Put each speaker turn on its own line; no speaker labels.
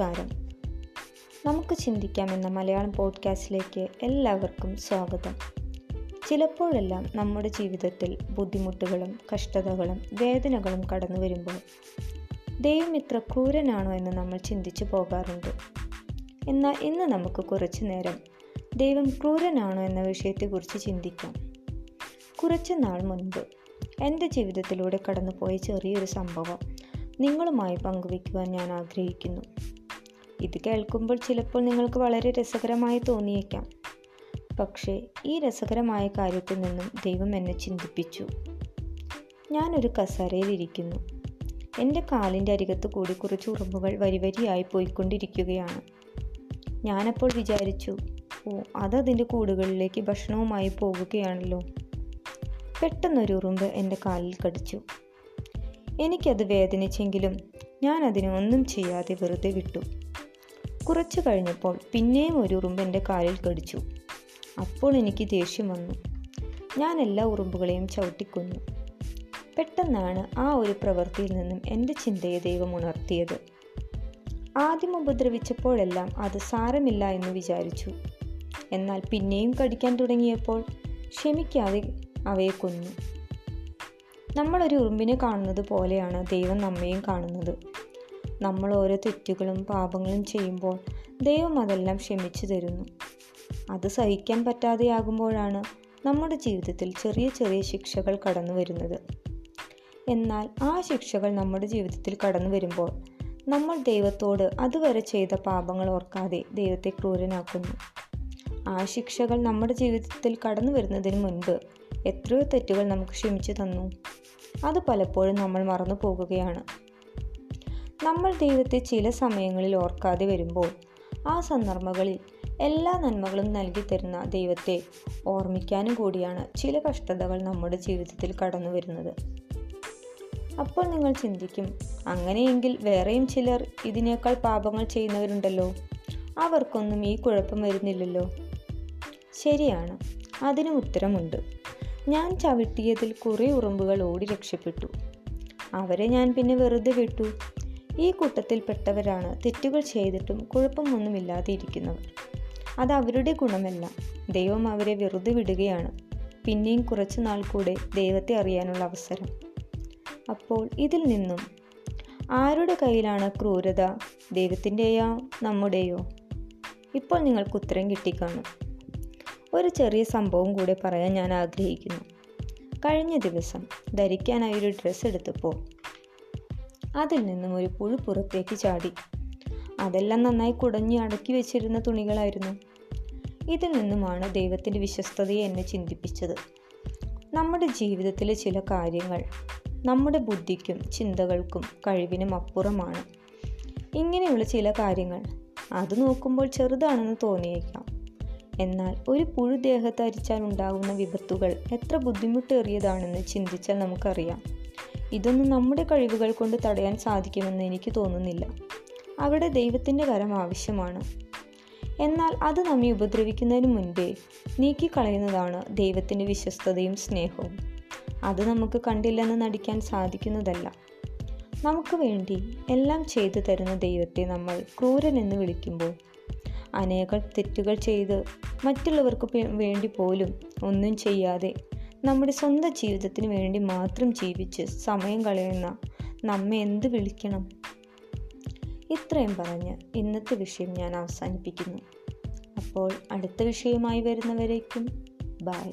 നമസ്കാരം. നമുക്ക് ചിന്തിക്കാം എന്ന മലയാളം പോഡ്കാസ്റ്റിലേക്ക് എല്ലാവർക്കും സ്വാഗതം. ചിലപ്പോഴെല്ലാം നമ്മുടെ ജീവിതത്തിൽ ബുദ്ധിമുട്ടുകളും കഷ്ടതകളും വേദനകളും കടന്നു വരുമ്പോൾ ദൈവം ഇത്ര ക്രൂരനാണോ എന്ന് നമ്മൾ ചിന്തിച്ചു പോകാറുണ്ട്. എന്നാൽ ഇന്ന് നമുക്ക് കുറച്ച് നേരം ദൈവം ക്രൂരനാണോ എന്ന വിഷയത്തെക്കുറിച്ച് ചിന്തിക്കാം. കുറച്ച് നാൾ മുൻപ് എന്റെ ജീവിതത്തിലൂടെ കടന്നുപോയ ചെറിയൊരു സംഭവം നിങ്ങളുമായി പങ്കുവയ്ക്കുവാൻ ഞാൻ ആഗ്രഹിക്കുന്നു. ഇത് കേൾക്കുമ്പോൾ ചിലപ്പോൾ നിങ്ങൾക്ക് വളരെ രസകരമായി തോന്നിയേക്കാം. പക്ഷേ ഈ രസകരമായ കാര്യത്തിൽ നിന്നും ദൈവം എന്നെ ചിന്തിപ്പിച്ചു. ഞാനൊരു കസേരയിലിരിക്കുന്നു. എന്റെ കാലിന്റെ അരികത്ത് കൂടി കുറച്ച് ഉറുമ്പുകൾ വരിവരിയായി പോയിക്കൊണ്ടിരിക്കുകയാണ്. ഞാനപ്പോൾ വിചാരിച്ചു ഓ അതതിന്റെ കൂടുകളിലേക്ക് ഭക്ഷണവുമായി പോകുകയാണല്ലോ. പെട്ടെന്നൊരു ഉറുമ്പ് എന്റെ കാലിൽ കടിച്ചു. എനിക്കത് വേദനിച്ചെങ്കിലും ഞാൻ അതിനെ ഒന്നും ചെയ്യാതെ വെറുതെ വിട്ടു. കുറച്ചു കഴിഞ്ഞപ്പോൾ പിന്നെയും ഒരു ഉറുമ്പ് എന്റെ കാലിൽ കടിച്ചു. അപ്പോൾ എനിക്ക് ദേഷ്യം വന്നു. ഞാൻ എല്ലാ ഉറുമ്പുകളെയും ചവിട്ടിക്കൊന്നു. പെട്ടെന്നാണ് ആ ഒരു പ്രവൃത്തിയിൽ നിന്നും എന്റെ ചിന്തയെ ദൈവം ഉണർത്തിയത്. ആദ്യം ഉപദ്രവിച്ചപ്പോഴെല്ലാം അത് സാരമില്ല എന്ന് വിചാരിച്ചു. എന്നാൽ പിന്നെയും കടിക്കാൻ തുടങ്ങിയപ്പോൾ ക്ഷമിക്കാതെ അവയെ കൊന്നു. നമ്മളൊരു ഉറുമ്പിനെ കാണുന്നത് പോലെയാണ് ദൈവം നമ്മയും കാണുന്നത്. നമ്മൾ ഓരോ തെറ്റുകളും പാപങ്ങളും ചെയ്യുമ്പോൾ ദൈവം അതെല്ലാം ക്ഷമിച്ചു തരുന്നു. അത് സഹിക്കാൻ പറ്റാതെയാകുമ്പോഴാണ് നമ്മുടെ ജീവിതത്തിൽ ചെറിയ ചെറിയ ശിക്ഷകൾ കടന്നു വരുന്നത്. എന്നാൽ ആ ശിക്ഷകൾ നമ്മുടെ ജീവിതത്തിൽ കടന്നു വരുമ്പോൾ നമ്മൾ ദൈവത്തോട് അതുവരെ ചെയ്ത പാപങ്ങൾ ഓർക്കാതെ ദൈവത്തെ ക്രൂരനാക്കുന്നു. ആ ശിക്ഷകൾ നമ്മുടെ ജീവിതത്തിൽ കടന്നു വരുന്നതിന് മുൻപ് എത്രയോ തെറ്റുകൾ നമുക്ക് ക്ഷമിച്ചു തന്നു. അത് പലപ്പോഴും നമ്മൾ മറന്നു പോകുകയാണ്. നമ്മൾ ദൈവത്തെ ചില സമയങ്ങളിൽ ഓർക്കാതെ വരുമ്പോൾ ആ സന്ദർഭങ്ങളിൽ എല്ലാ നന്മകളും നൽകി തരുന്ന ദൈവത്തെ ഓർമ്മിക്കാനും കൂടിയാണ് ചില കഷ്ടതകൾ നമ്മുടെ ജീവിതത്തിൽ കടന്നു വരുന്നത്. അപ്പോൾ നിങ്ങൾ ചിന്തിക്കും അങ്ങനെയെങ്കിൽ വേറെയും ചിലർ ഇതിനേക്കാൾ പാപങ്ങൾ ചെയ്യുന്നവരുണ്ടല്ലോ. അവർക്കൊന്നും ഈ കുഴപ്പം വരുന്നില്ലല്ലോ. ശരിയാണ് അതിന് ഉത്തരമുണ്ട്. ഞാൻ ചവിട്ടിയതിൽ കുറേ ഉറുമ്പുകൾ ഓടി രക്ഷപ്പെട്ടു. അവരെ ഞാൻ പിന്നെ വെറുതെ വിട്ടു. ഈ കൂട്ടത്തിൽപ്പെട്ടവരാണ് തെറ്റുകൾ ചെയ്തിട്ടും കുഴപ്പമൊന്നുമില്ലാതെ ഇരിക്കുന്നവർ അത് അവരുടെ ഗുണമല്ല. ദൈവം അവരെ വെറുതെ വിടുകയാണ്. പിന്നെയും കുറച്ചു നാൾ കൂടെ ദൈവത്തെ അറിയാനുള്ള അവസരം. അപ്പോൾ ഇതിൽ നിന്നും ആരുടെ കയ്യിലാണ് ക്രൂരത? ദൈവത്തിന്റെയോ നമ്മുടെയോ? ഇപ്പോൾ നിങ്ങൾക്ക് ഉത്തരം കിട്ടിക്കാണും. ഒരു ചെറിയ സംഭവം കൂടെ പറയാൻ ഞാൻ ആഗ്രഹിക്കുന്നു. കഴിഞ്ഞ ദിവസം ധരിക്കാനായി ഒരു ഡ്രസ്സ് എടുത്തപ്പോൾ അതിൽ നിന്നും ഒരു പുഴു പുറത്തേക്ക് ചാടി. അതെല്ലാം നന്നായി കുടഞ്ഞ് അടക്കി വെച്ചിരുന്ന തുണികളായിരുന്നു. ഇതിൽ നിന്നുമാണ് ദൈവത്തിന്റെ വിശ്വസ്തതയെ എന്നെ ചിന്തിപ്പിച്ചത്. നമ്മുടെ ജീവിതത്തിലെ ചില കാര്യങ്ങൾ നമ്മുടെ ബുദ്ധിക്കും ചിന്തകൾക്കും കഴിവിനും അപ്പുറമാണ്. ഇങ്ങനെയുള്ള ചില കാര്യങ്ങൾ അത് നോക്കുമ്പോൾ ചെറുതാണെന്ന് തോന്നിയേക്കാം. എന്നാൽ ഒരു പുഴു ഉണ്ടാകുന്ന വിപത്തുകൾ എത്ര ബുദ്ധിമുട്ടേറിയതാണെന്ന് ചിന്തിച്ചാൽ നമുക്കറിയാം. ഇതൊന്നും നമ്മുടെ കഴിവുകൾ കൊണ്ട് തടയാൻ സാധിക്കുമെന്ന് എനിക്ക് തോന്നുന്നില്ല. അവിടെ ദൈവത്തിന്റെ കരം ആവശ്യമാണ്. എന്നാൽ അത് നമ്മെ ഉപദ്രവിക്കുന്നതിന് മുൻപേ നീക്കിക്കളയുന്നതാണ് ദൈവത്തിന്റെ വിശ്വസ്തതയും സ്നേഹവും. അത് നമുക്ക് കണ്ടില്ലെന്ന് നടിക്കാൻ സാധിക്കുന്നതല്ല. നമുക്ക് വേണ്ടി എല്ലാം ചെയ്തു തരുന്ന ദൈവത്തെ നമ്മൾ ക്രൂരൻ എന്ന് വിളിക്കുമ്പോൾ അനേകം തെറ്റുകൾ ചെയ്ത് മറ്റുള്ളവർക്ക് വേണ്ടി പോലും ഒന്നും ചെയ്യാതെ നമ്മുടെ സ്വന്തം ജീവിതത്തിന് വേണ്ടി മാത്രം ജീവിച്ച് സമയം കളയുന്ന നമ്മെ എന്ത് വിളിക്കണം? ഇത്രയും പറഞ്ഞ് ഇന്നത്തെ വിഷയം ഞാൻ അവസാനിപ്പിക്കുന്നു. അപ്പോൾ അടുത്ത വിഷയമായി വരുന്നവരേക്കും ബായ്